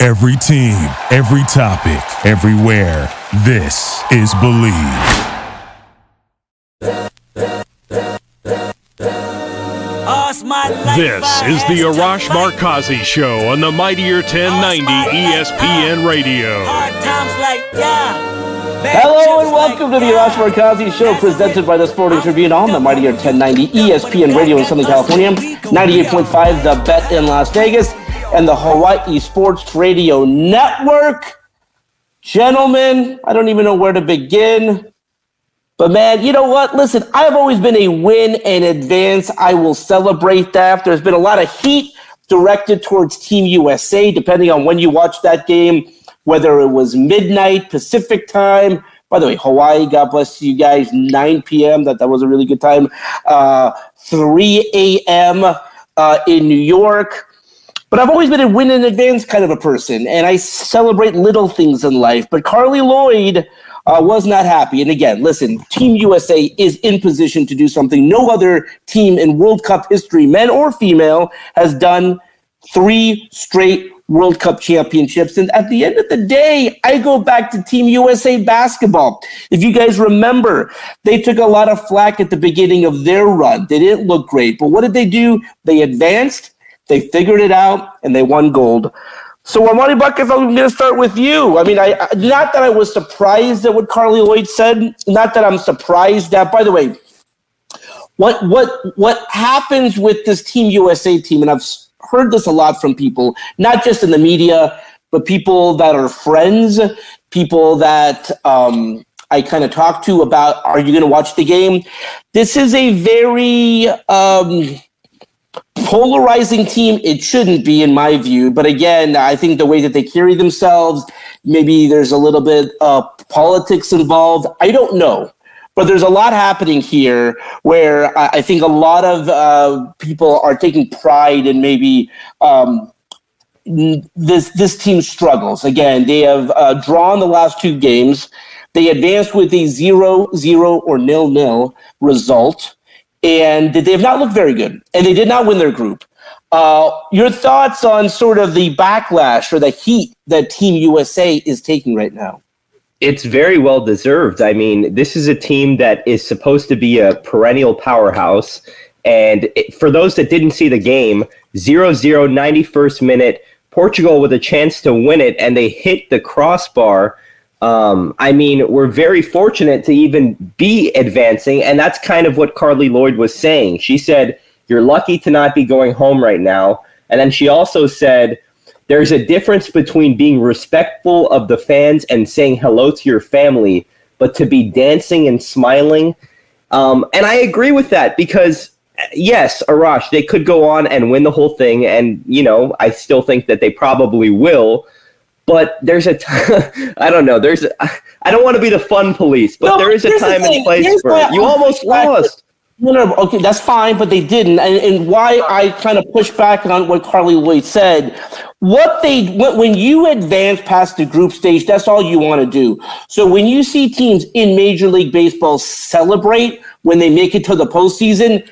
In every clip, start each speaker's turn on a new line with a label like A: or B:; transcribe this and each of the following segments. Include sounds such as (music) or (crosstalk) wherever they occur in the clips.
A: Every team, every topic, everywhere. This is Believe.
B: This is the Arash Markazi Show on the Mightier 1090 ESPN Radio.
C: Hello and welcome to the Arash Markazi Show presented by the Sporting Tribune on the Mightier 1090 ESPN Radio in Southern California, 98.5 The Bet in Las Vegas, and the Hawaii Sports Radio Network. Gentlemen, I don't even know where to begin. But man, you know what? Listen, I've always been a win in advance. I will celebrate that. There's been a lot of heat directed towards Team USA, depending on when you watch that game, whether it was midnight Pacific time. By the way, Hawaii, God bless you guys, 9 p.m. That that was a really good time. Uh, 3 a.m. Uh, in New York. But I've always been a win in advance kind of a person, and I celebrate little things in life. But Carli Lloyd uh, was not happy. And again, listen, Team USA is in position to do something no other team in World Cup history, men or female, has done three straight World Cup championships. And at the end of the day, I go back to Team USA basketball. If you guys remember, they took a lot of flack at the beginning of their run. They didn't look great. But what did they do? They advanced, they figured it out, and they won gold. So, Armani Buckets, I'm going to start with you. I mean, I not that I was surprised at what Carli Lloyd said, not that I'm surprised that. By the way, what what what happens with this Team USA team, and I've heard this a lot from people, not just in the media, but people that are friends, people that um, I kind of talk to about, are you going to watch the game? This is a very um, polarizing team. It shouldn't be, in my view. But again, I think the way that they carry themselves, maybe there's a little bit of politics involved. I don't know. But there's a lot happening here where I think a lot of uh, people are taking pride in maybe um, this this team struggles. Again, they have uh, drawn the last two games. They advanced with a zero zero or nil nil result and they have not looked very good, and they did not win their group. Uh, your thoughts on sort of the backlash or the heat that Team USA is taking right now?
D: It's very well deserved. I mean, this is a team that is supposed to be a perennial powerhouse. And it, for those that didn't see the game, 0 0, 91st minute, Portugal with a chance to win it, and they hit the crossbar um, I mean, we're very fortunate to even be advancing, and that's kind of what Carli Lloyd was saying. She said, You're lucky to not be going home right now. And then she also said, There's a difference between being respectful of the fans and saying hello to your family, but to be dancing and smiling. Um, and I agree with that because, yes, Arash, they could go on and win the whole thing. And, you know, I still think that they probably will but there's a t- (laughs) I don't know. There's a, I don't want to be the fun police, but no, there is a time and place here's for it. You almost lost.
C: No, no, okay, that's fine, but they didn't. And, and why I kind of push back on what Carli Lloyd said. What they when you advance past the group stage, that's all you want to do. So when you see teams in Major League Baseball celebrate when they make it to the postseason,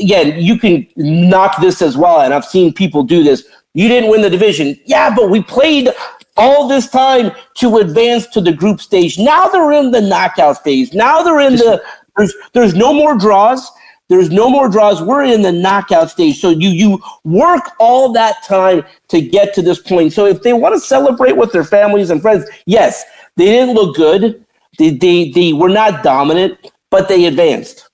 C: again, you can knock this as well. And I've seen people do this. You didn't win the division. Yeah, but we played all this time to advance to the group stage. Now they're in the knockout phase. Now they're in the there's there's no more draws. There's no more draws. We're in the knockout stage. So you you work all that time to get to this point. So if they want to celebrate with their families and friends, yes, they didn't look good. They they, they were not dominant, but they advanced.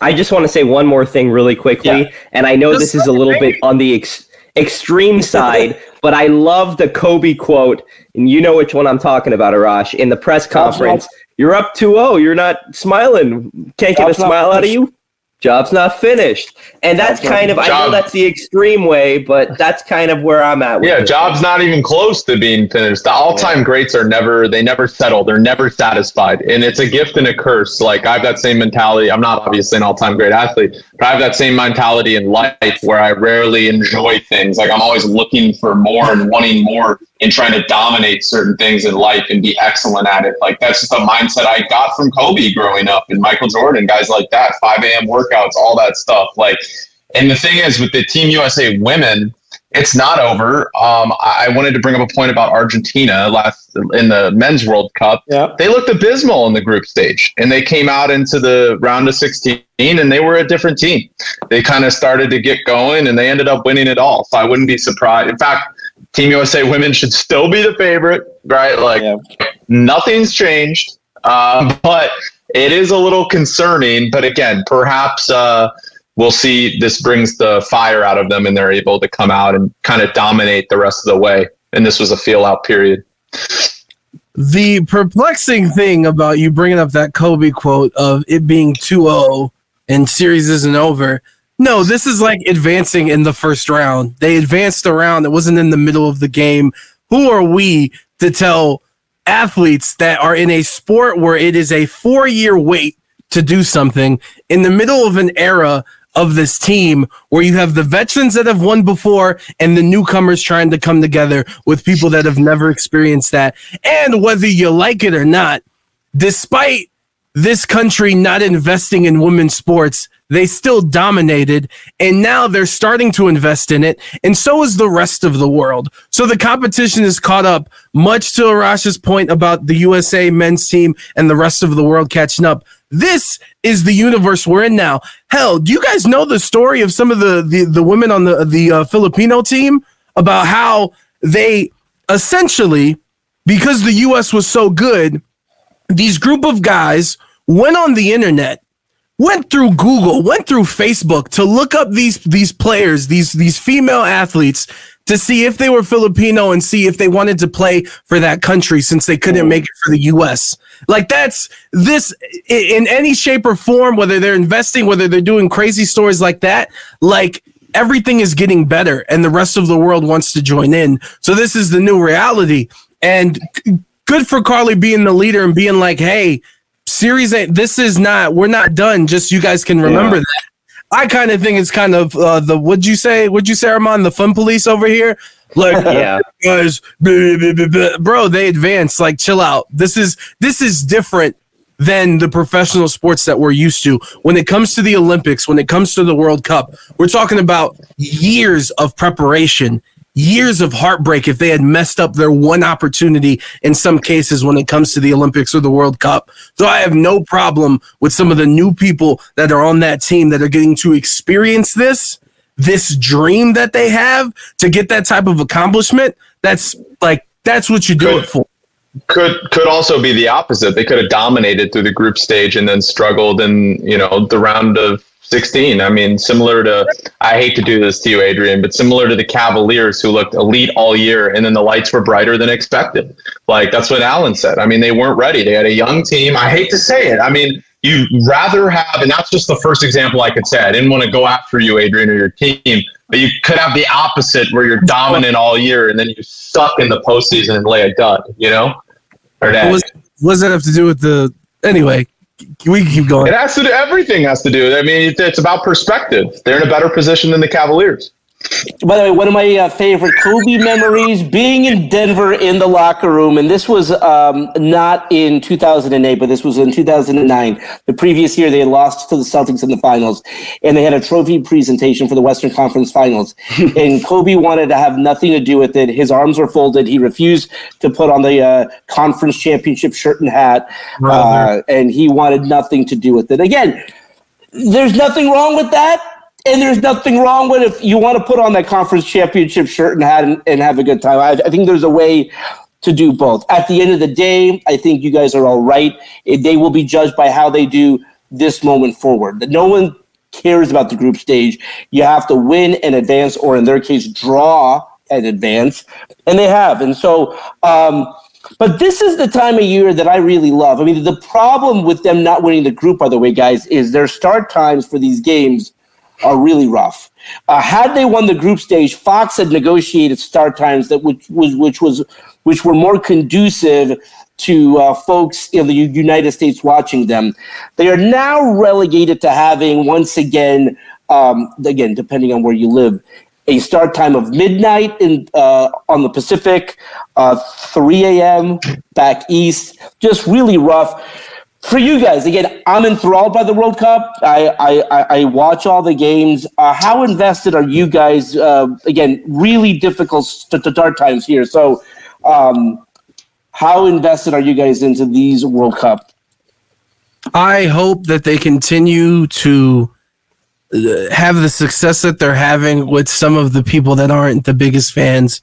D: I just want to say one more thing really quickly, yeah. and I know this is a little bit on the ex- extreme (laughs) side, but I love the Kobe quote, and you know which one I'm talking about, Arash, in the press conference. You're up 2-0. You're not smiling. Can't get a smile out of you. Job's not finished. And that's kind of, I know that's the extreme way, but that's kind of where I'm at.
E: yeah, job's not even close to being finished. The all time yeah. greats are never, they never settle. They're never satisfied. And it's a gift and a curse. Like I have that same mentality. I'm not obviously an all time great athlete, but I have that same mentality in life where I rarely enjoy things. Like I'm always looking for more and wanting more and trying to dominate certain things in life and be excellent at it. Like that's just the mindset I got from Kobe growing up and Michael Jordan, guys like that, 5 a.m. workouts, all that stuff. Like, and the thing is with the Team USA women, it's not over. Um, I wanted to bring up a point about Argentina last in the men's World Cup.
C: Yeah.
E: They looked abysmal in the group stage, and they came out into the round of 16, and they were a different team. They kind of started to get going, and they ended up winning it all. So I wouldn't be surprised. In fact, Team USA women should still be the favorite, right? Like yeah. nothing's changed, uh, (laughs) but it is a little concerning. But again, perhaps uh, we'll see this brings the fire out of them and they're able to come out and kind of dominate the rest of the way. And this was a feel out period.
F: The perplexing thing about you bringing up that Kobe quote of it being 2 0 and series isn't over. No, this is like advancing in the first round. They advanced around. It wasn't in the middle of the game. Who are we to tell athletes that are in a sport where it is a four year wait to do something in the middle of an era of this team where you have the veterans that have won before and the newcomers trying to come together with people that have never experienced that. And whether you like it or not, despite this country not investing in women's sports, they still dominated. And now they're starting to invest in it. And so is the rest of the world. So the competition is caught up, much to Arash's point about the USA men's team and the rest of the world catching up. This is the universe we're in now. Hell, do you guys know the story of some of the, the, the women on the, the uh, Filipino team about how they essentially, because the US was so good, these group of guys went on the internet, went through Google, went through Facebook to look up these these players, these these female athletes to see if they were Filipino and see if they wanted to play for that country since they couldn't mm. make it for the US. Like that's this in any shape or form whether they're investing whether they're doing crazy stories like that, like everything is getting better and the rest of the world wants to join in. So this is the new reality and good for Carli being the leader and being like, "Hey, series eight, this is not, we're not done. Just you guys can remember yeah. that. I kind of think it's kind of uh, the would you say would you say Armand the fun police over here like (laughs) yeah (laughs) guys blah, blah, blah, bro they advance like chill out this is this is different than the professional sports that we're used to when it comes to the Olympics when it comes to the World Cup we're talking about years of preparation years of heartbreak if they had messed up their one opportunity in some cases when it comes to the Olympics or the World Cup. So I have no problem with some of the new people that are on that team that are getting to experience this, this dream that they have to get that type of accomplishment. That's like, that's what you do could, it for.
E: Could could also be the opposite. They could have dominated through the group stage and then struggled in you know the round of 16. I mean, similar to, I hate to do this to you, Adrian, but similar to the Cavaliers who looked elite all year and then the lights were brighter than expected. Like, that's what Allen said. I mean, they weren't ready. They had a young team. I hate to say it. I mean, you rather have, and that's just the first example I could say. I didn't want to go after you, Adrian, or your team, but you could have the opposite where you're dominant all year and then you suck in the postseason and lay a dud, you know?
F: Or that. What, does that have to do with the, anyway, we keep going.
E: It has to do. Everything has to do. I mean, it's about perspective. They're in a better position than the Cavaliers.
C: By the way, one of my uh, favorite Kobe memories being in Denver in the locker room, and this was um, not in 2008, but this was in 2009. The previous year, they had lost to the Celtics in the finals, and they had a trophy presentation for the Western Conference Finals. (laughs) and Kobe wanted to have nothing to do with it. His arms were folded. He refused to put on the uh, conference championship shirt and hat, uh, and he wanted nothing to do with it. Again, there's nothing wrong with that and there's nothing wrong with if you want to put on that conference championship shirt and have, and, and have a good time. I, I, think there's a way to do both. At the end of the day, I think you guys are all right. They will be judged by how they do this moment forward. No one cares about the group stage. You have to win and advance, or in their case, draw and advance, and they have. And so, um, But this is the time of year that I really love. I mean, the problem with them not winning the group, by the way, guys, is their start times for these games are really rough. Uh, had they won the group stage, Fox had negotiated start times that which was which was which were more conducive to uh, folks in the United States watching them. They are now relegated to having once again, um, again depending on where you live, a start time of midnight in uh, on the Pacific, uh, 3 a.m. back east. Just really rough for you guys, again, I'm enthralled by the World Cup. I I, I watch all the games. Uh, how invested are you guys? Uh, again, really difficult start times here. So, um, how invested are you guys into these World Cup?
F: I hope that they continue to uh, have the success that they're having with some of the people that aren't the biggest fans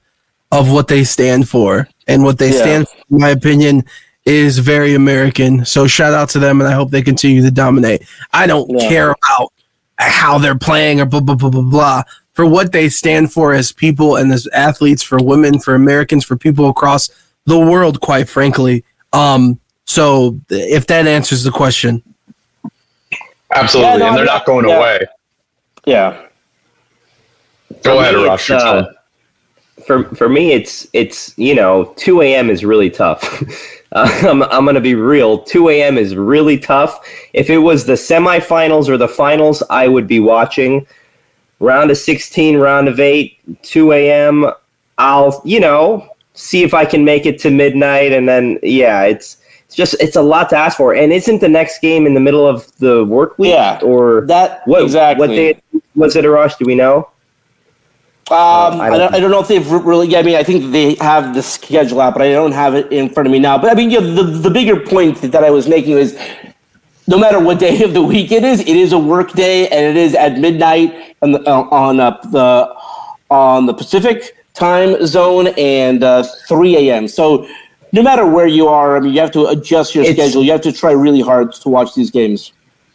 F: of what they stand for and what they yeah. stand for, in my opinion is very American. So shout out to them, and I hope they continue to dominate. I don't yeah. care about how they're playing or blah blah blah blah blah. For what they stand for as people and as athletes, for women, for Americans, for people across the world, quite frankly. Um, so if that answers the question,
E: absolutely, yeah, no, and they're not going
C: yeah.
E: away.
C: Yeah.
E: Go ahead, Rush. Uh,
D: for for me, it's it's you know, two a.m. is really tough. (laughs) Uh, (laughs) I'm, I'm going to be real. 2 a.m. is really tough. If it was the semifinals or the finals, I would be watching. Round of 16, round of 8, 2 a.m. I'll, you know, see if I can make it to midnight. And then, yeah, it's. It's just it's a lot to ask for, and isn't the next game in the middle of the work week?
C: Yeah,
D: or
C: that
D: what,
C: exactly?
D: What day was it, Arash? Do we know?
C: Um, I, don't, I, don't, I, don't, know if they've really. I mean, I think they have the schedule out, but I don't have it in front of me now. But I mean, yeah, the the bigger point that I was making is, no matter what day of the week it is, it is a work day, and it is at midnight on the, uh, on uh, the on the Pacific time zone and uh, 3 a.m. So no matter where you are, I mean, you have to adjust your schedule. You have to try really hard to watch these games.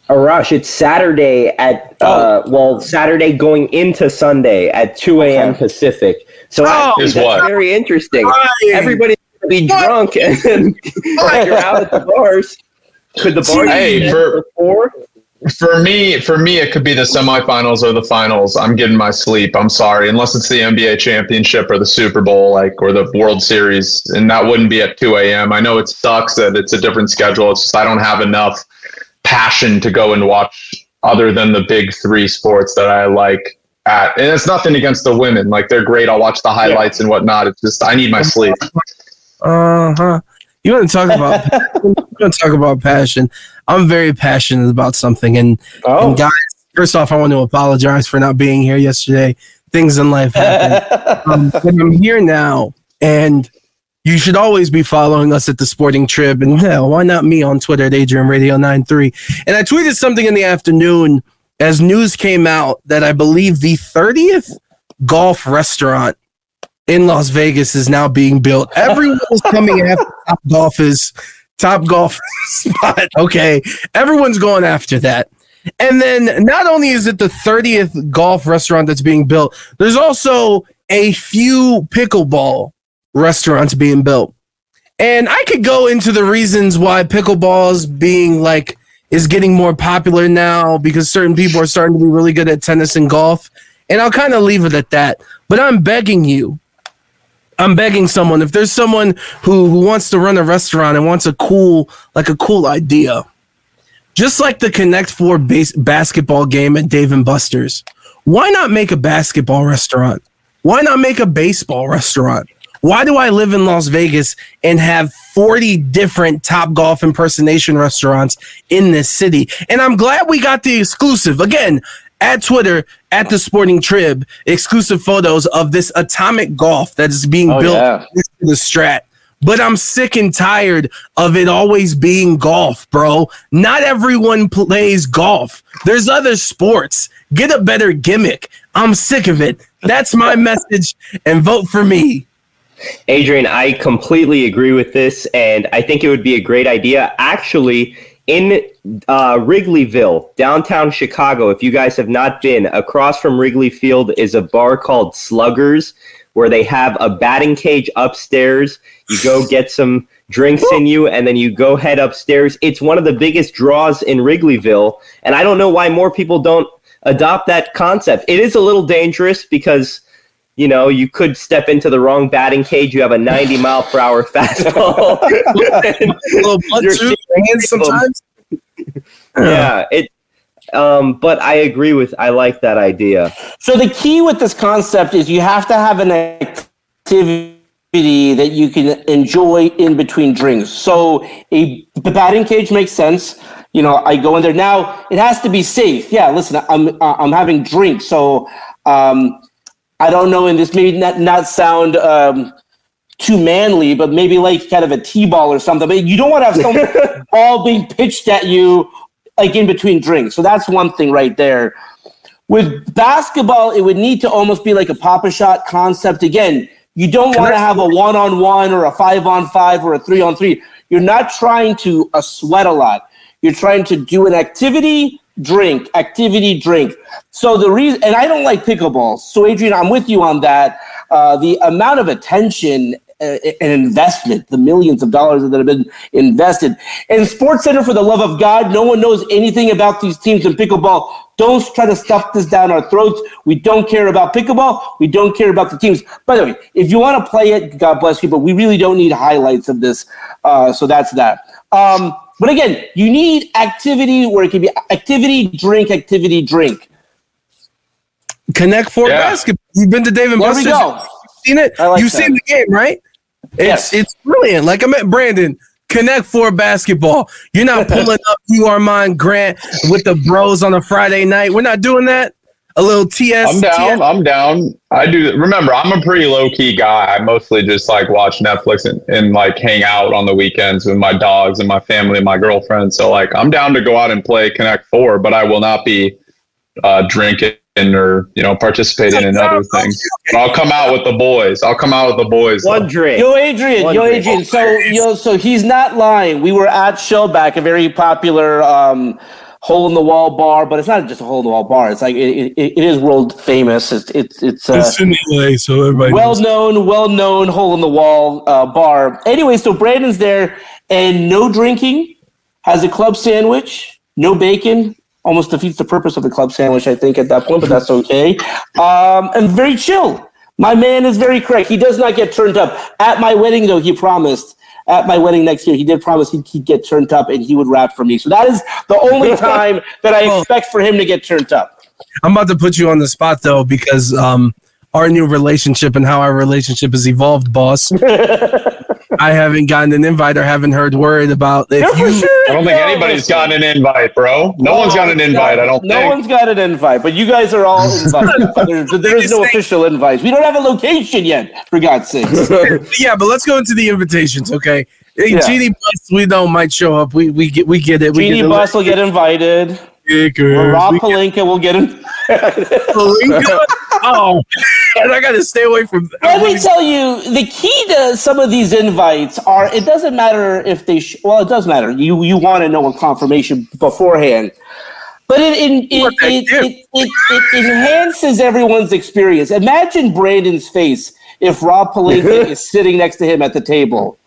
D: Arash, it's Saturday at uh, oh. well, Saturday going into Sunday at two a.m. Okay. Pacific. So oh, that's what? very interesting. Right. Everybody's gonna be what? drunk and (laughs) then you're out at the bars. Could the bar
E: hey, for, before? For me, for me, it could be the semifinals or the finals. I'm getting my sleep. I'm sorry, unless it's the NBA championship or the Super Bowl, like or the World Series, and that wouldn't be at 2 a.m. I know it sucks that it's a different schedule. It's just I don't have enough passion to go and watch other than the big three sports that I like at. And it's nothing against the women. Like they're great. I'll watch the highlights yeah. and whatnot. It's just I need my sleep.
F: Uh huh. You want to talk about (laughs) you want to talk about passion. I'm very passionate about something and, oh. and guys, first off I want to apologize for not being here yesterday. Things in life happen. (laughs) um, I'm here now and you should always be following us at the Sporting Trib, and hell, why not me on Twitter at Adrian Radio 93? And I tweeted something in the afternoon as news came out that I believe the 30th golf restaurant in Las Vegas is now being built. Everyone was coming after Top Golf's Top Golf (laughs) spot. Okay, everyone's going after that. And then not only is it the 30th golf restaurant that's being built, there's also a few pickleball restaurants being built. And I could go into the reasons why pickleball is being like is getting more popular now because certain people are starting to be really good at tennis and golf. And I'll kind of leave it at that. But I'm begging you, I'm begging someone if there's someone who, who wants to run a restaurant and wants a cool like a cool idea, just like the Connect Four base basketball game at Dave and Buster's. Why not make a basketball restaurant? Why not make a baseball restaurant? Why do I live in Las Vegas and have 40 different top golf impersonation restaurants in this city? And I'm glad we got the exclusive. Again, at Twitter, at the Sporting Trib, exclusive photos of this atomic golf that is being oh, built yeah. the strat. But I'm sick and tired of it always being golf, bro. Not everyone plays golf. There's other sports. Get a better gimmick. I'm sick of it. That's my message and vote for me.
D: Adrian, I completely agree with this, and I think it would be a great idea. Actually, in uh, Wrigleyville, downtown Chicago, if you guys have not been, across from Wrigley Field is a bar called Sluggers, where they have a batting cage upstairs. You go get some drinks in you, and then you go head upstairs. It's one of the biggest draws in Wrigleyville, and I don't know why more people don't adopt that concept. It is a little dangerous because you know, you could step into the wrong batting cage. You have a 90 (laughs) mile per hour fastball. (laughs)
F: little (laughs) butt
D: You're
F: shoot hands sometimes.
D: yeah, it. Um, but I agree with. I like that idea.
C: So the key with this concept is you have to have an activity that you can enjoy in between drinks. So a the batting cage makes sense. You know, I go in there now. It has to be safe. Yeah, listen, I'm uh, I'm having drinks, so um, I don't know. And this may not not sound. Um, too manly, but maybe like kind of a T-ball or something. But you don't want to have some (laughs) ball being pitched at you like in between drinks. So that's one thing right there. With basketball, it would need to almost be like a Pop-A-Shot concept. Again, you don't want to have a one on one or a five on five or a three on three. You're not trying to uh, sweat a lot. You're trying to do an activity, drink, activity, drink. So the reason, and I don't like pickleball. So Adrian, I'm with you on that. Uh, the amount of attention uh, an investment, the millions of dollars that have been invested. And Sports Center, for the love of God, no one knows anything about these teams in pickleball. Don't try to stuff this down our throats. We don't care about pickleball. We don't care about the teams. By the way, if you want to play it, God bless you, but we really don't need highlights of this. Uh, so that's that. Um, but again, you need activity where it can be activity, drink, activity, drink.
F: Connect Four
E: Yeah.
F: basketball. You've been to Dave and
C: There we
F: Buster's.
C: go.
F: You've seen it?
C: Like
F: You've
C: that.
F: seen the game, right?
C: Yes.
F: It's it's brilliant. Like I met Brandon. Connect Four basketball. You're not (laughs) pulling up you Armand Grant with the bros on a Friday night. We're not doing that. A little TS.
E: I'm down.
F: TS
E: I'm down. I do. Remember, I'm a pretty low key guy. I mostly just like watch Netflix and, and like hang out on the weekends with my dogs and my family and my girlfriend. So like, I'm down to go out and play Connect Four, but I will not be uh, drinking or you know participating in other things. But I'll come out with the boys. I'll come out with the boys.
D: One
E: though.
D: drink.
C: Yo, Adrian,
D: One
C: yo,
D: drink.
C: Adrian. So, yo, so he's not lying. We were at Shellback, a very popular um, hole in the wall bar, but it's not just a hole in the wall bar. It's like it, it, it is world famous. It's it's it's uh,
F: It's in LA, so everybody
C: well
F: knows.
C: known, well known hole in the wall uh, bar. Anyway, so Brandon's there, and no drinking, has a club sandwich, no bacon. Almost defeats the purpose of the club sandwich, I think, at that point, but that's okay. Um, and very chill. My man is very correct. He does not get turned up. At my wedding, though, he promised. At my wedding next year, he did promise he'd, he'd get turned up and he would rap for me. So that is the only (laughs) time that I expect for him to get turned up.
F: I'm about to put you on the spot though, because um, our new relationship and how our relationship has evolved, boss. (laughs) I haven't gotten an invite or haven't heard word about if
C: Yeah,
F: you.
C: sure.
E: I don't think
C: No,
E: anybody's
C: listen.
E: gotten an invite, bro. No one's got an invite. I don't
C: no
E: think.
C: one's got an invite, but you guys are all (laughs) invited. there, there is no official invite. We don't have a location yet, for God's sake. (laughs)
F: Yeah, but let's go into the invitations, okay? Hey,
C: Yeah.
F: Jeanie Buss, we know might show up. We we get we get it. We
C: Genie
F: get
C: Bus will get invited.
F: Stickers.
C: Rob
F: We
C: Pelinka will get invited.
F: get- oh, (laughs) and I got to stay away from.
C: Let me tell you, the key to some of these invites are it doesn't matter if they, sh- well, it does matter. You you want to know a confirmation beforehand. But it, it, it, it, it, it, it enhances everyone's experience. Imagine Brandon's face if Rob Pelinka (laughs) is sitting next to him at the table.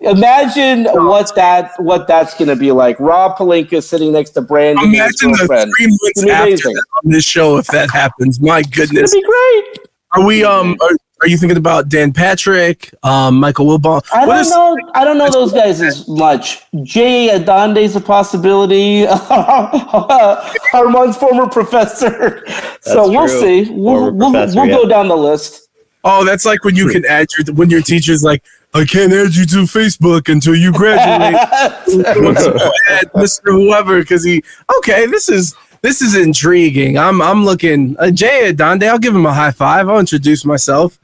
C: Imagine what that what that's going to be like. Rob Pelinka sitting next to Brandon, and
F: Imagine the three months
C: It's gonna be
F: after on this show if that happens. My goodness,
C: gonna be great.
F: are we? Um, are, are you thinking about Dan Patrick, um, Michael Wilbon?
C: I
F: What
C: don't
F: is-
C: know. I don't know those guys as much. Jay Adande's a possibility. (laughs) Armand's former professor. (laughs) so we'll see. We'll, we'll, we'll
D: yeah.
C: go down the list.
F: Oh, that's like when you can add your when your teacher's like, I can't add you to Facebook until you graduate. (laughs) Add Mr. Whoever because he okay. This is this is intriguing. I'm I'm looking uh, Jay Adande. I'll give him a high five. I'll introduce myself.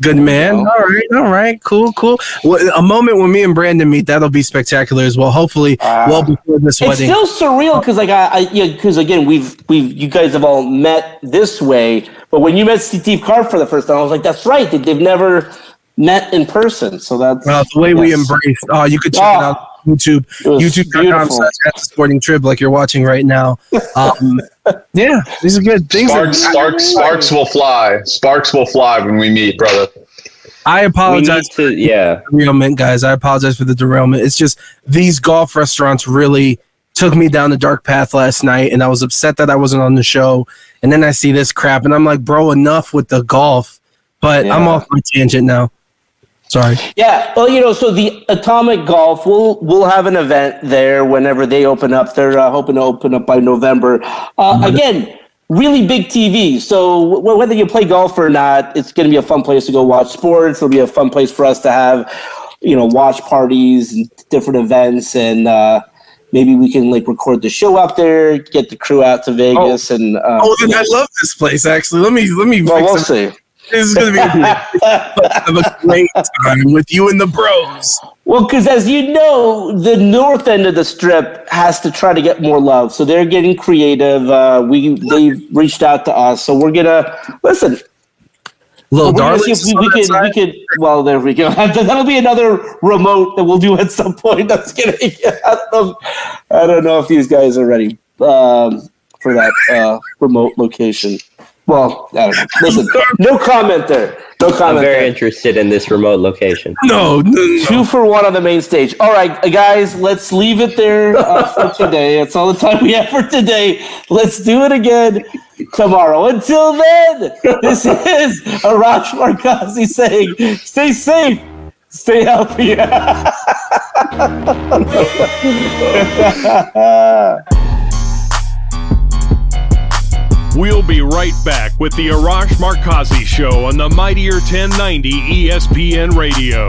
F: Good man. All right, all right, cool, cool. Well, a moment when me and Brandon meet, that'll be spectacular as well. Hopefully, well before this
C: It's
F: wedding.
C: It's still surreal because, like, I, I yeah, because again, we've we've you guys have all met this way, but when you met Steve Carr for the first time, I was like, that's right, they, they've never met in person. So that's
F: Well, the way we
C: yes.
F: embraced. Oh, you could check it
C: Oh,
F: out on YouTube.
C: it was
F: YouTube.com
C: beautiful.
F: slash sporting trib like you're watching right now. Um, (laughs) yeah, these are good things.
E: Sparks,
F: are,
E: sparks, sparks will fly. Sparks will fly when we meet, brother.
F: I apologize.
D: to, yeah.
F: derailment, guys. I apologize for the derailment. It's just these golf restaurants really took me down the dark path last night, and I was upset that I wasn't on the show. And then I see this crap, and I'm like, bro, enough with the golf. But I'm off my tangent now. Sorry.
C: Yeah, well, you know, so the Atomic Golf, we'll we'll have an event there whenever they open up. They're uh, hoping to open up by November. Uh, again, really big TV. So w- whether you play golf or not, it's going to be a fun place to go watch sports. It'll be a fun place for us to have, you know, watch parties and different events, and uh, maybe we can like record the show out there, get the crew out to Vegas, and uh,
F: Oh, then I love this place. Actually, let me let me.
C: well,
F: fix
C: we'll
F: it.
C: see.
F: This is gonna be (laughs) have a great time with you and the bros.
C: Well, because as you know, the north end of the strip has to try to get more love, so they're getting creative. Uh, we they've reached out to us, so we're gonna listen.
F: Little darling.
C: we, we could we could. Well, there we go. (laughs) That'll be another remote that we'll do at some point. (laughs) That's gonna. I don't know. I don't know if these guys are ready um, for that uh, remote location. Well, I don't know. listen, (laughs) no comment there. No comment.
D: I'm
C: comment
D: very
C: there.
D: interested in this remote location.
F: No, no, no.
C: Two for one on the main stage. All right, guys, let's leave it there uh, for today. That's all the time we have for today. Let's do it again tomorrow. Until then, this is Arash Markazi saying, stay safe, stay healthy. (laughs)
B: We'll be right back with the Arash Markazi Show on the Mightier 1090 ESPN Radio.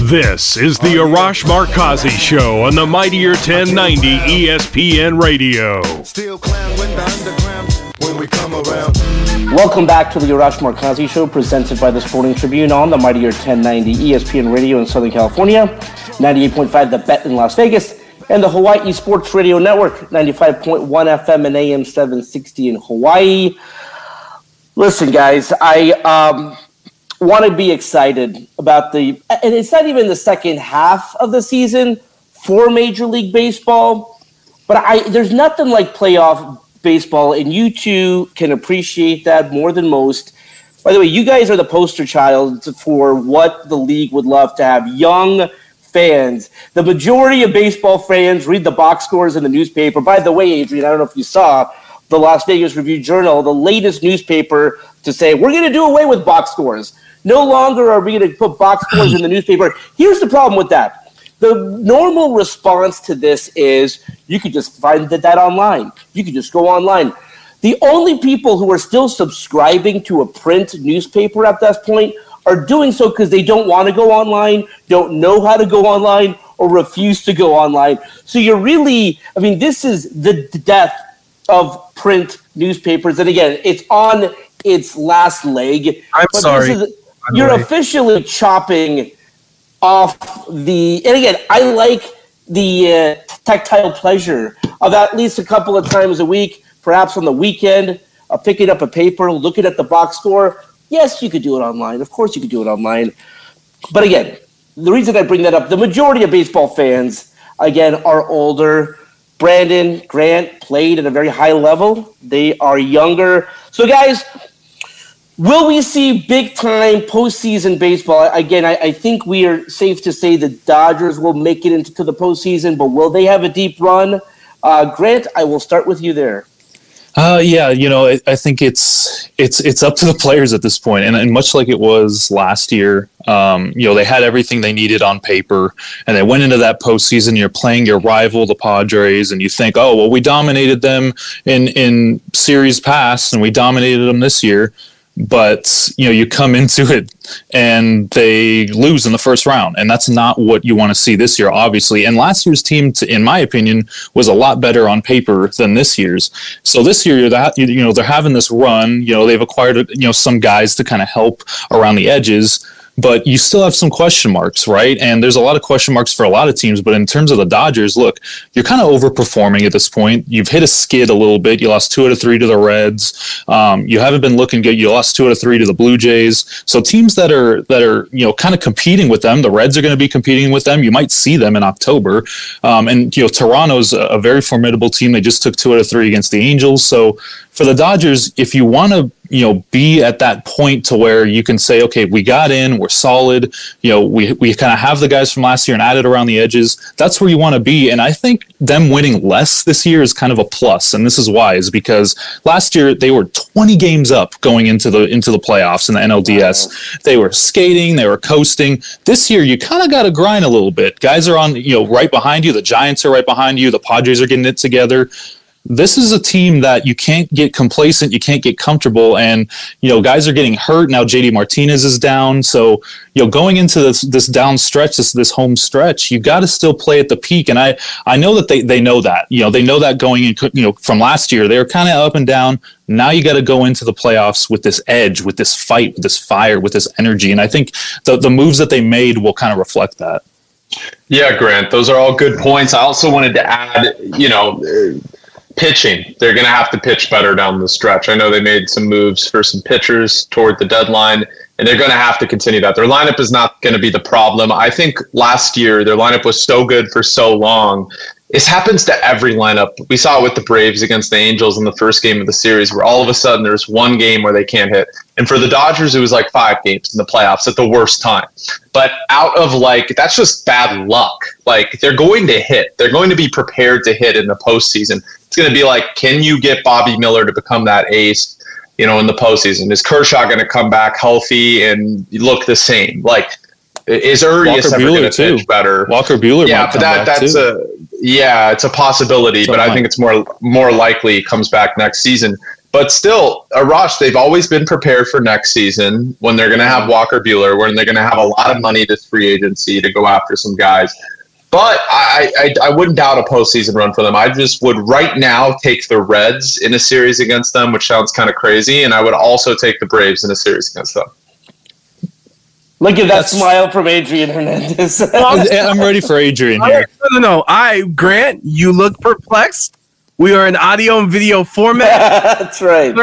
B: This is the Arash Markazi Show on the Mightier 1090 ESPN Radio.
G: Still clown when the underground when we come around.
C: Welcome back to the Arash Markazi Show, presented by the Sporting Tribune on the Mightier 1090 ESPN Radio in Southern California, 98.5 The Bet in Las Vegas, and the Hawaii Sports Radio Network, 95.1 FM and AM 760 in Hawaii. Listen, guys, I um, want to be excited about the, and it's not even the second half of the season for Major League Baseball, but I there's nothing like playoff baseball, and you two can appreciate that more than most. By the way, you guys are the poster child for what the league would love to have young fans. The majority of baseball fans read the box scores in the newspaper. By the way, Adrian, I don't know if you saw the Las Vegas Review Journal, the latest newspaper to say we're going to do away with box scores. No longer are we going to put box scores in the newspaper. Here's the problem with that. The normal response to this is you could just find that, online. You could just go online. The only people who are still subscribing to a print newspaper at this point are doing so because they don't want to go online, don't know how to go online, or refuse to go online. So you're really, I mean, this is the death of print newspapers. And again, it's on its last leg.
F: I'm
C: But
F: sorry,
C: This is, you're officially chopping off the and again i like the uh, tactile pleasure of at least a couple of times a week perhaps on the weekend uh, picking up a paper looking at the box score yes you could do it online. Of course you could do it online. But again the reason i bring that up the majority of baseball fans again are older. Brandon grant played at a very high level. They are younger. So guys Will we see big time postseason baseball? Again, I, I think we are safe to say the Dodgers will make it into the postseason, but will they have a deep run? Uh, Grant, I will start with you there.
H: Uh, yeah, you know, I, I think it's it's it's up to the players at this point, and, and much like it was last year, um, you know, they had everything they needed on paper, and they went into that postseason. You're playing your rival, the Padres, and you think, oh, well, we dominated them in in series past, and we dominated them this year. But you know, you come (laughs) into it and they lose in the first round, and that's not what you want to see this year, obviously. And last year's team, in my opinion, was a lot better on paper than this year's. So this year, that you know, they're having this run. You know, they've acquired you know some guys to kind of help around the edges. But you still have some question marks, right? And there's a lot of question marks for a lot of teams. But in terms of the Dodgers, look, you're kind of overperforming at this point. You've hit a skid a little bit. You lost two out of three to the Reds. Um, you haven't been looking good. You lost two out of three to the Blue Jays. So teams that are that are you know kind of competing with them, the Reds are going to be competing with them. You might see them in October. Um, and you know Toronto's a, a very formidable team. They just took two out of three against the Angels. So for the Dodgers, if you want to, you know, be at that point to where you can say, okay, we got in, we're solid, you know, we, we kind of have the guys from last year and added around the edges. That's where you want to be. And I think them winning less this year is kind of a plus. And this is why is because last year they were 20 games up going into the into the playoffs in the NLDS. Wow. They were skating, they were coasting. This year you kind of got to grind a little bit. Guys are on, you know, right behind you. The Giants are right behind you. The Padres are getting it together this is a team that you can't get complacent, you can't get comfortable, and you know guys are getting hurt now. JD Martinez is down, so you know going into this this down stretch, this this home stretch, you got to still play at the peak. And I I know that they they know that you know they know that going in you know from last year they were kind of up and down. Now you got to go into the playoffs with this edge, with this fight, with this fire, with this energy, and I think the the moves that they made will kind of reflect that.
E: Yeah, Grant, those are all good points. I also wanted to add, you know, pitching. They're going to have to pitch better down the stretch. I know they made some moves for some pitchers toward the deadline, and they're going to have to continue that. Their lineup is not going to be the problem. I think last year their lineup was so good for so long this happens to every lineup. We saw it with the Braves against the Angels in the first game of the series, where all of a sudden there's one game where they can't hit. And for the Dodgers, it was like five games in the playoffs at the worst time. But out of like, that's just bad luck. Like, they're going to hit, they're going to be prepared to hit in the postseason. It's going to be like, can you get Bobby Miller to become that ace? You know, in the postseason, is Kershaw going to come back healthy and look the same? Like, is Urias ever going to pitch better?
H: Walker Buehler,
E: yeah, but that that's too. a yeah, it's a possibility, so but I think it's more more likely comes back next season. But still, Arash, they've always been prepared for next season when they're going to have Walker Buehler, when they're going to have a lot of money this free agency to go after some guys. But I, I, I wouldn't doubt a postseason run for them. I just would right now take the Reds in a series against them, which sounds kind of crazy, and I would also take the Braves in a series against them.
C: Look at that That's, smile from Adrian Hernandez. (laughs)
H: I'm ready for Adrian here. (laughs)
F: No, no, no. I Grant, you look perplexed. We are in audio and video format. (laughs)
C: That's right.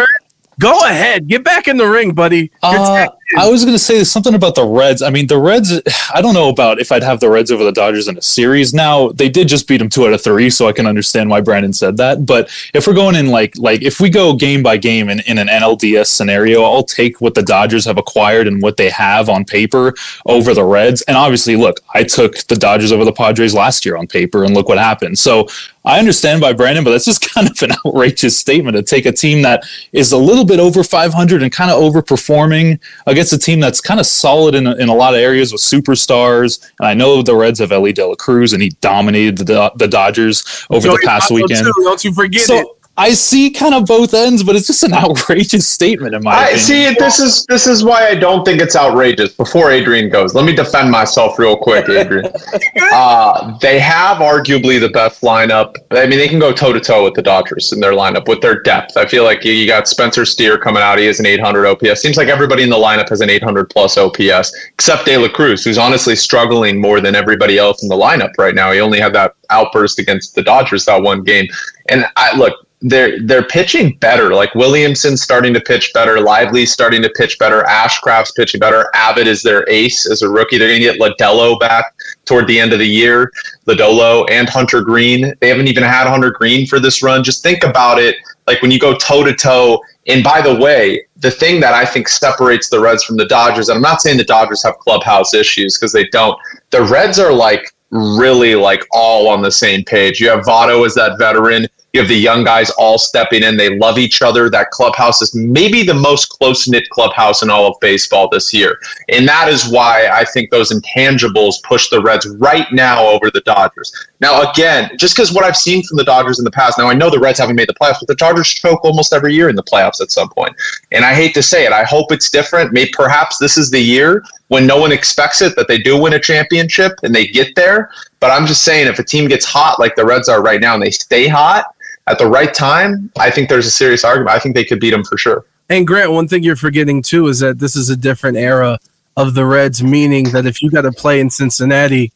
F: Go ahead, get back in the ring, buddy.
H: Uh, I was going to say something about the Reds. I mean, the Reds. (sighs) I don't know about if I'd have the Reds over the Dodgers in a series. Now they did just beat them two out of three, so I can understand why Brandon said that. But if we're going in like like if we go game by game in, in an NLDS scenario, I'll take what the Dodgers have acquired and what they have on paper over the Reds. And obviously, look, I took the Dodgers over the Padres last year on paper, and look what happened. So I understand by Brandon, but that's just (laughs) kind of an outrageous statement to take a team that is a little bit over 500 and kind of overperforming against a team that's kind of solid in, in a lot of areas with superstars. And I know the Reds have Elly De La Cruz, and he dominated the, the Dodgers over Joey the past weekend.
F: Too, don't you forget
H: so,
F: it.
H: I see kind of both ends, but it's just an (laughs) outrageous statement in my I opinion.
E: see. This is this is why I don't think it's outrageous. Before Adrian goes, let me defend myself real quick, Adrian. (laughs) uh, they have arguably the best lineup. I mean, they can go toe to toe with the Dodgers in their lineup with their depth. I feel like you, you got Spencer Steer coming out. He has an 800 OPS. Seems like everybody in the lineup has an 800 plus OPS, except De La Cruz, who's honestly struggling more than everybody else in the lineup right now. He only had that outburst against the Dodgers that one game. And I look, they're they're pitching better. Like Williamson's starting to pitch better, Lively's starting to pitch better, Ashcraft's pitching better. Abbott is their ace as a rookie. They're going to get Lodolo back toward the end of the year. Lodolo and Hunter Greene. They haven't even had Hunter Greene for this run. Just think about it. Like when you go toe to toe. And by the way, the thing that I think separates the Reds from the Dodgers, and I'm not saying the Dodgers have clubhouse issues because they don't. The Reds are like really like all on the same page. You have Votto as that veteran. You have the young guys all stepping in. They love each other. That clubhouse is maybe the most close knit clubhouse in all of baseball this year. And that is why I think those intangibles push the Reds right now over the Dodgers. Now, again, just because what I've seen from the Dodgers in the past, now I know the Reds haven't made the playoffs, but the Dodgers choke almost every year in the playoffs at some point. And I hate to say it. I hope it's different. Maybe perhaps this is the year when no one expects it that they do win a championship and they get there. But I'm just saying, if a team gets hot like the Reds are right now and they stay hot, at the right time, I think there's a serious argument. I think they could beat them for sure.
F: And Grant, one thing you're forgetting too is that this is a different era of the Reds, meaning that if you got to play in Cincinnati,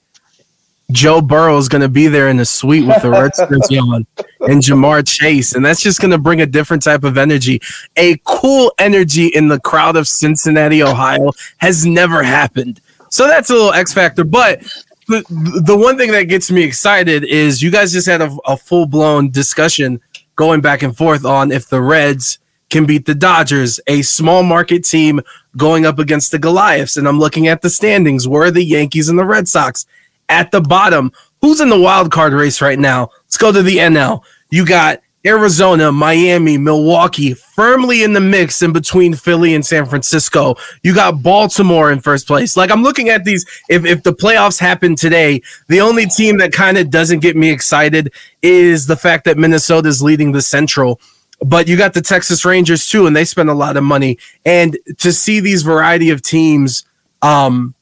F: Joe Burrow is going to be there in the suite with the Reds (laughs) on and Ja'Marr Chase. And that's just going to bring a different type of energy. A cool energy in the crowd of Cincinnati, Ohio has never happened. So that's a little X factor. But the, one thing that gets me excited is you guys just had a, a full blown discussion going back and forth on if the Reds can beat the Dodgers, a small market team going up against the Goliaths. And I'm looking at the standings. Where are the Yankees and the Red Sox? at the bottom. Who's in the wild card race right now? Let's go to the NL. You got Arizona, Miami, Milwaukee firmly in the mix in between Philly and San Francisco. You got Baltimore in first place. Like I'm looking at these if if the playoffs happen today, the only team that kind of doesn't get me excited is the fact that Minnesota is leading the Central. But you got the Texas Rangers too and they spend a lot of money and to see these variety of teams um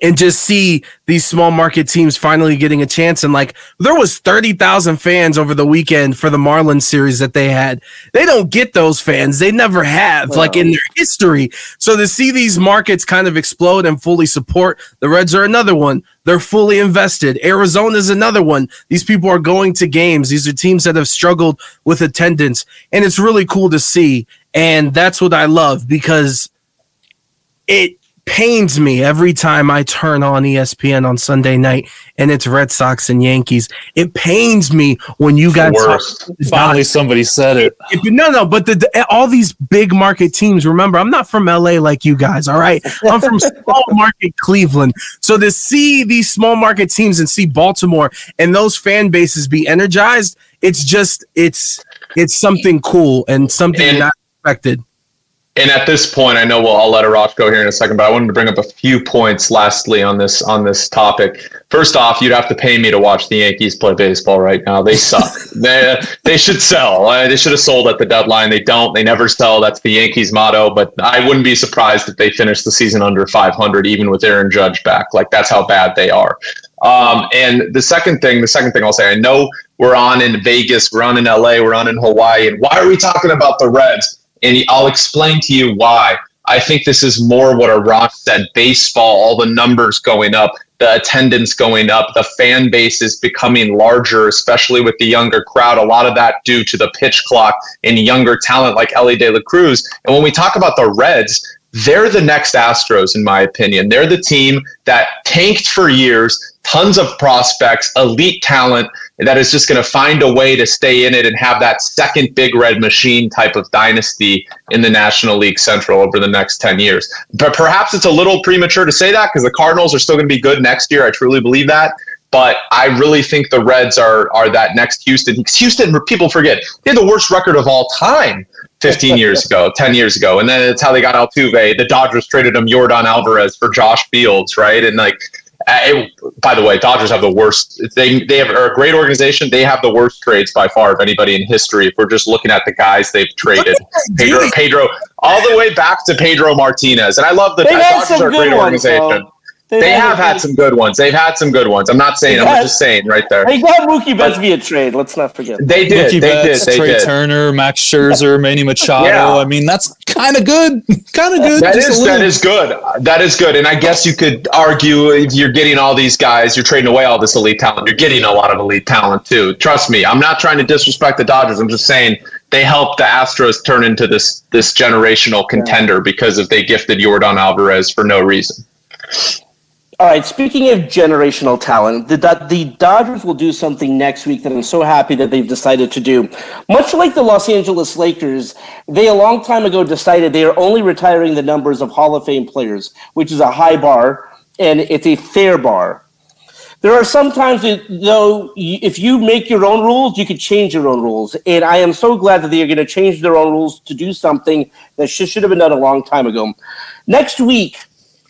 F: and just see these small market teams finally getting a chance and like there was 30,000 fans over the weekend for the Marlins series that they had. They don't get those fans. They never have wow. like in their history. So to see these markets kind of explode and fully support the Reds are another one. They're fully invested. Arizona is another one. These people are going to games. These are teams that have struggled with attendance and it's really cool to see and that's what I love because it pains me every time I turn on ESPN on Sunday night and it's Red Sox and Yankees. It pains me when you guys
H: finally somebody said it.
F: No, no, but the, the, all these big market teams. Remember, I'm not from LA like you guys. All right, I'm from (laughs) small market Cleveland. So to see these small market teams and see Baltimore and those fan bases be energized, it's just it's it's something cool and something and- not expected
E: and at this point, I know we'll I'll let Arash go here in a second, but I wanted to bring up a few points lastly on this on this topic. First off, you'd have to pay me to watch the Yankees play baseball right now. They suck. (laughs) they they should sell. Uh, they should have sold at the deadline. They don't. They never sell. That's the Yankees motto. But I wouldn't be surprised if they finish the season under 500, even with Aaron Judge back. Like that's how bad they are. Um, and the second thing, the second thing I'll say, I know we're on in Vegas, we're on in LA, we're on in Hawaii, and why are we talking about the Reds? And I'll explain to you why. I think this is more what Arash said baseball, all the numbers going up, the attendance going up, the fan base is becoming larger, especially with the younger crowd. A lot of that due to the pitch clock and younger talent like Elly De La Cruz. And when we talk about the Reds, they're the next Astros, in my opinion. They're the team that tanked for years, tons of prospects, elite talent that is just going to find a way to stay in it and have that second big red machine type of dynasty in the National League Central over the next 10 years. But perhaps it's a little premature to say that because the Cardinals are still going to be good next year. I truly believe that. But I really think the Reds are are that next Houston. Houston, people forget, they had the worst record of all time 15 years ago, 10 years ago. And then it's how they got Altuve. The Dodgers traded him Yordan Alvarez for Josh Fields, right? And like Uh, it, by the way, Dodgers have the worst. They they have are a great organization. They have the worst trades by far of anybody in history. If we're just looking at the guys they've traded, Pedro, Pedro, all the way back to Pedro Martinez, and I love the Dodgers are a great organization. They, they have had some good ones. They've had some good ones. I'm not saying. I'm just saying right there.
C: They got Mookie Betts via trade. Let's not forget.
E: They did.
H: Mookie
E: they
H: Betts,
E: did. They
H: Trea
E: did.
H: Turner, Max Scherzer, Manny Machado. Yeah. I mean, that's kind of good. (laughs) kind of good.
E: That is that is good. That is good. And I guess you could argue if you're getting all these guys, you're trading away all this elite talent. You're getting a lot of elite talent too. Trust me. I'm not trying to disrespect the Dodgers. I'm just saying they helped the Astros turn into this this generational contender yeah. because if they gifted Yordan Alvarez for no reason.
C: All right, speaking of generational talent, the, the Dodgers will do something next week that I'm so happy that they've decided to do. Much like the Los Angeles Lakers, they a long time ago decided they are only retiring the numbers of Hall of Fame players, which is a high bar and it's a fair bar. There are sometimes, though, if you make your own rules, you can change your own rules. And I am so glad that they are going to change their own rules to do something that should have been done a long time ago. Next week,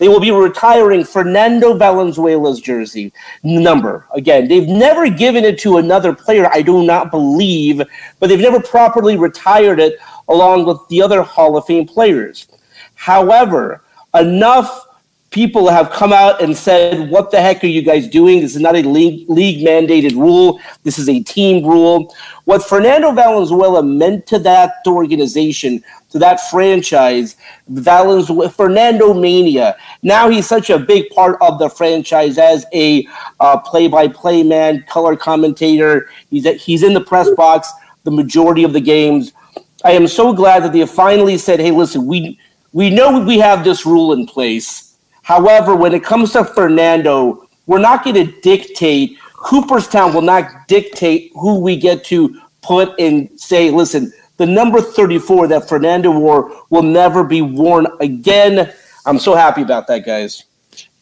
C: they will be retiring Fernando Valenzuela's jersey number. Again, they've never given it to another player, I do not believe, but they've never properly retired it along with the other Hall of Fame players. However, enough people have come out and said, "What the heck are you guys doing? This is not a league league mandated rule. This is a team rule." What Fernando Valenzuela meant to that organization, to that franchise, Valenzuela, Fernando Mania. Now he's such a big part of the franchise as a uh, play-by-play man, color commentator. He's he's in the press box the majority of the games. I am so glad that they finally said, "Hey, listen, we we know we have this rule in place." However, when it comes to Fernando, we're not going to dictate. Cooperstown will not dictate who we get to put and say, listen, the number 34 that Fernando wore will never be worn again. I'm so happy about that, guys.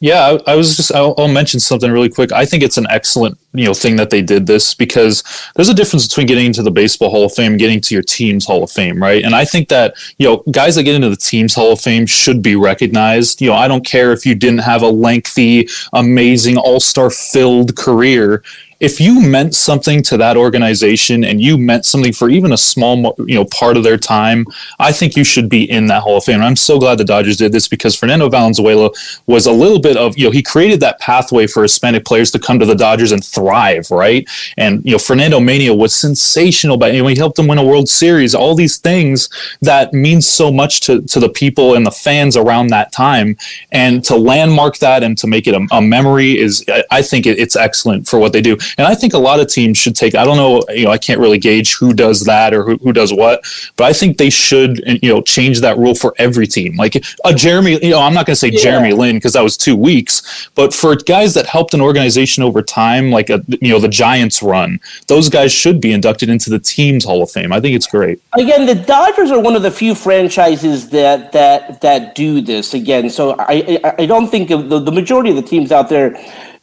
H: Yeah, I, I was just I'll, I'll, mention something really quick. I think it's an excellent you know thing that they did this because there's a difference between getting into the baseball Hall of Fame and getting to your team's Hall of Fame, right? And I think that you know guys that get into the team's Hall of Fame should be recognized. You know, I don't care if you didn't have a lengthy, amazing, all star filled career if you meant something to that organization and you meant something for even a small you know part of their time, I think you should be in that Hall of Fame. And I'm so glad the Dodgers did this because Fernando Valenzuela was a little bit of you know he created that pathway for Hispanic players to come to the Dodgers and thrive, right? And you know Fernando Mania was sensational, but you he helped them win a World Series. All these things that means so much to to the people and the fans around that time, and to landmark that and to make it a, a memory is I think it, it's excellent for what they do. And I think a lot of teams should take, I don't know, you know, I can't really gauge who does that or who, who does what, but I think they should, you know, change that rule for every team. Like a Jeremy, you know, I'm not going to say yeah. Jeremy Lin because that was two weeks, but for guys that helped an organization over time, like a, you know, the Giants run, those guys should be inducted into the team's Hall of Fame. I think it's great.
C: Again, the Dodgers are one of the few franchises that, that, that do this again. So I, I, I don't think the, the majority of the teams out there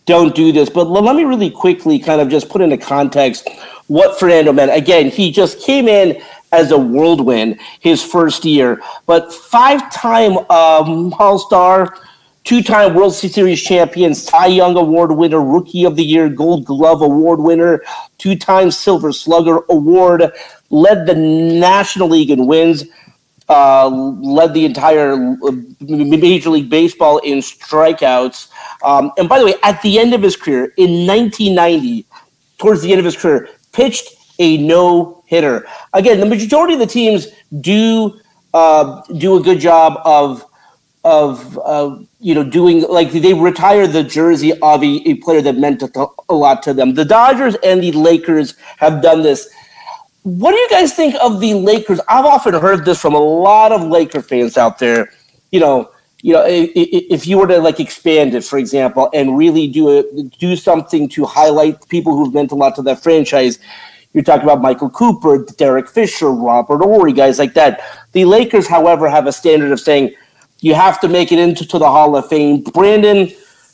C: don't do this. But let me really quickly kind of just put into context what Fernando meant. Again, he just came in as a whirlwind his first year, but five-time um, All-Star, two-time World Series champion, Cy Young Award winner, Rookie of the Year, Gold Glove Award winner, two-time Silver Slugger Award, led the National League in wins. Uh, led the entire uh, Major League Baseball in strikeouts. Um, and by the way, at the end of his career in 1990, towards the end of his career, pitched a no hitter. Again, the majority of the teams do uh, do a good job of of uh, you know doing like they retire the jersey of a, a player that meant a, a lot to them. The Dodgers and the Lakers have done this. What do you guys think of the Lakers? I've often heard this from a lot of Laker fans out there. You know, you know, if you were to like expand it, for example, and really do it, do something to highlight people who've meant a lot to that franchise. You're talking about Michael Cooper, Derek Fisher, Robert Horry, guys like that. The Lakers, however, have a standard of saying you have to make it into to the Hall of Fame. Brandon,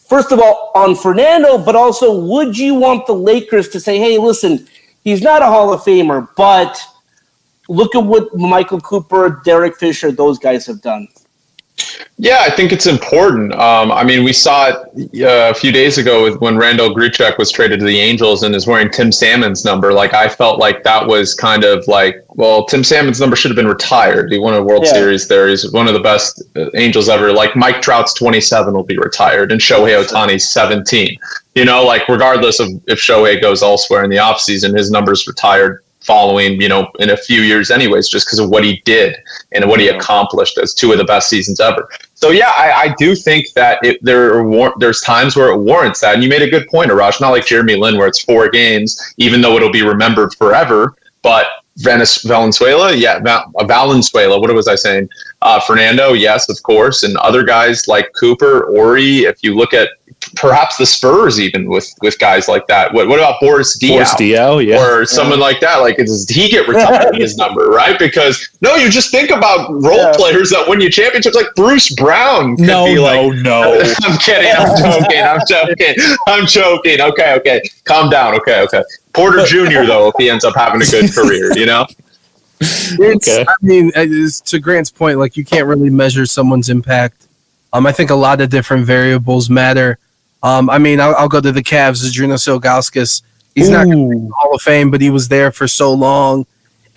C: first of all, on Fernando, but also, would you want the Lakers to say, "Hey, listen, he's not a Hall of Famer, but look at what Michael Cooper, Derek Fisher, those guys have done."
E: Yeah, I think it's important. Um, I mean, we saw it uh, a few days ago with when Randal Grichuk was traded to the Angels and is wearing Tim Salmon's number. Like, I felt like that was kind of like, well, Tim Salmon's number should have been retired. He won a World yeah. Series there. He's one of the best uh, Angels ever. Like, Mike Trout's 27 will be retired and Shohei Ohtani's 17. You know, like, regardless of if Shohei goes elsewhere in the offseason, his number's retired following, you know, in a few years, anyways, just because of what he did and what he accomplished as two of the best seasons ever. So yeah, I, I do think that it, there are war- there's times where it warrants that, and you made a good point, Arash. Not like Jeremy Lin, where it's four games, even though it'll be remembered forever. But Venice, Valenzuela, yeah, Val- Valenzuela. What was I saying? Uh, Fernando, yes, of course, and other guys like Cooper, Horry. If you look at perhaps the Spurs even with with guys like that. What what about Boris Diaw?
H: Boris Diaw, yeah,
E: or someone like that. Like, does he get retired his (laughs) number, right? Because no, you just think about role yeah. players that win you championships, like Bruce Brown.
H: no, no,
E: like,
H: no. (laughs)
E: I'm kidding. I'm (laughs) joking. I'm joking. I'm joking. Okay, okay. Calm down. Okay, okay. Porter Jr. though, if he ends up having a good career, you know.
F: It's, okay. I mean, to Grant's point, like you can't really measure someone's impact. Um, I think a lot of different variables matter. Um, I mean, I'll, I'll, go to the Cavs. Zydrunas Ilgauskas. He's Ooh. not in the Hall of Fame, but he was there for so long.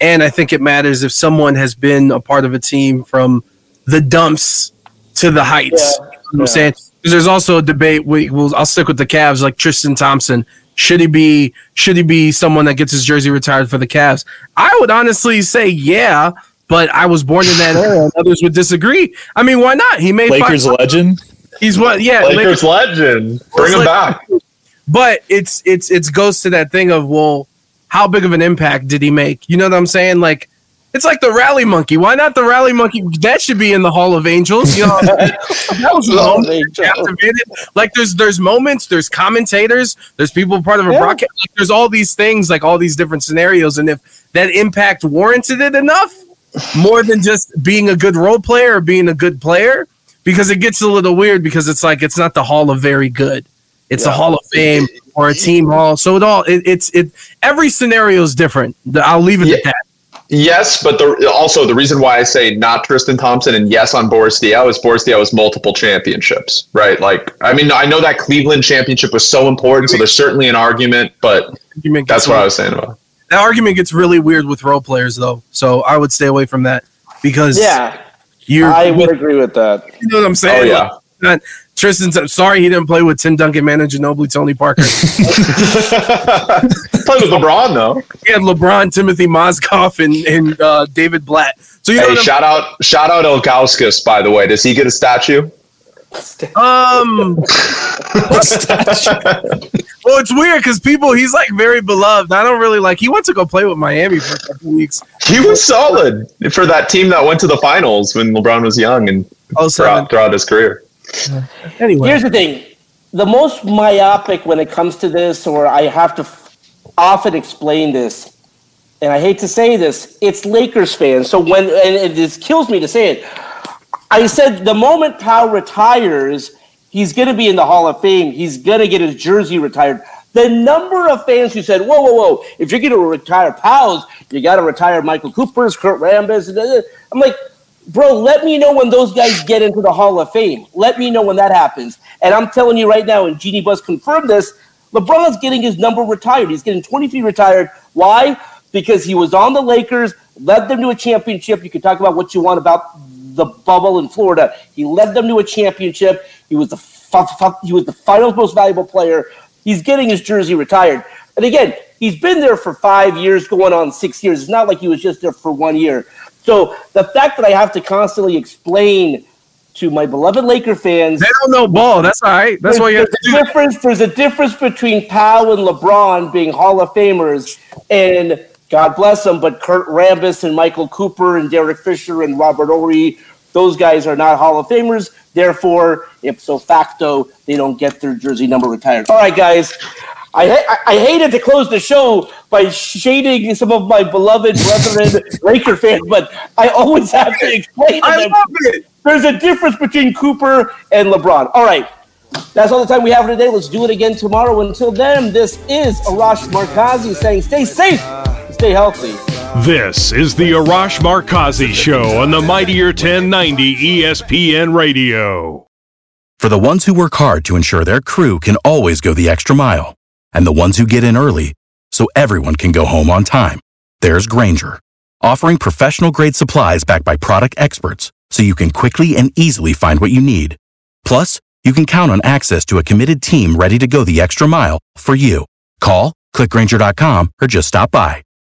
F: And I think it matters if someone has been a part of a team from the dumps to the heights. Yeah. You know I'm saying because there's also a debate. We, we'll, I'll stick with the Cavs, like Tristan Thompson. Should he be should he be someone that gets his jersey retired for the Cavs? I would honestly say yeah, but I was born in that era, and others would disagree. I mean, why not? He made
H: Lakers
F: five,
H: legend.
F: He's what? Yeah,
E: Lakers legend. Bring him back.
F: But it's it's it's goes to that thing of well, how big of an impact did he make? You know what I'm saying? Like it's like the rally monkey. Why not the rally monkey? That should be in the Hall of Angels. You know, (laughs) that was a moment that captivated. Like there's there's moments, there's commentators, there's people part of a
C: Yeah.
F: broadcast. Like there's all these things, like all these different scenarios, and if that impact warranted it enough, more than just being a good role player or being a good player, because it gets a little weird because it's like it's not the Hall of Very Good. It's a Hall of Fame or a team hall. So it all it, it's it every scenario is different. I'll leave it
E: Yeah.
F: at that.
E: Yes, but the, also the reason why I say not Tristan Thompson and yes on Boris Diaw is Boris Diaw has multiple championships, right? Like, I mean, I know that Cleveland championship was so important, so there's certainly an argument, but
F: Argument
E: that's
F: gets
E: what I was saying about.
F: That argument gets really weird with role players though. So I would stay away from that because
C: Yeah,
F: you're
C: I would agree with that.
F: you know what I'm saying?
E: Oh
F: saying?
E: yeah,
F: Like, Tristan's sorry he didn't play with Tim Duncan, Manu Ginobili, Tony Parker. (laughs)
E: played with LeBron though.
F: he had LeBron, Timofey Mozgov, and and uh, David Blatt. So you know
E: Hey,
F: what
E: shout out, shout out Ilgauskas, by the way. Does he get a statue?
F: I'm- um. (laughs) well, it's weird because people he's like very beloved. I don't really like. He went to go play with Miami for a couple weeks.
E: He was solid for that team that went to the finals when LeBron was young and
F: Oh, seven.
E: throughout, throughout his career.
F: Anyway,
C: Here's the thing: the most myopic when it comes to this, or I have to f- often explain this, and I hate to say this, it's Lakers fans. So when and it just kills me to say it, I said the moment Powell retires, he's going to be in the Hall of Fame. He's going to get his jersey retired. The number of fans who said, "Whoa, whoa, whoa! If you're going to retire Powell's, you got to retire Michael Cooper's, Kurt Rambis." Uh, uh, I'm like, bro, let me know when those guys get into the Hall of Fame. Let me know when that happens. And I'm telling you right now, and Jeanie Buss confirmed this, LeBron's getting his number retired. He's getting 23 retired. Why? Because he was on the Lakers, led them to a championship. You can talk about what you want about the bubble in Florida. He led them to a championship. He was the he was the finals most valuable player. He's getting his jersey retired. And again, he's been there for five years, going on six years. It's not like he was just there for one year. So the fact that I have to constantly explain to my beloved Laker fans
F: they don't know ball. That's all right. That's why you have to do that.
C: difference. There's a difference between Powell and LeBron being Hall of Famers, and God bless them, but Kurt Rambis and Michael Cooper and Derek Fisher and Robert Horry, those guys are not Hall of Famers. Therefore, ipso facto, they don't get their jersey number retired. All right, guys. I, ha- I hated to close the show by shading some of my beloved brethren (laughs) Laker fans, but I always have to explain to
F: I
C: them
F: love it.
C: there's a difference between Cooper and LeBron. All right. That's all the time we have for today. Let's do it again tomorrow. Until then, this is Arash Markazi saying stay safe, stay healthy.
B: This is the Arash Markazi Show on the Mightier 1090 ESPN Radio.
I: For the ones who work hard to ensure their crew can always go the extra mile, and the ones who get in early so everyone can go home on time, there's Grainger, offering professional grade supplies backed by product experts so you can quickly and easily find what you need. Plus, you can count on access to a committed team ready to go the extra mile for you. Call, clickgrainger.com, or just stop by.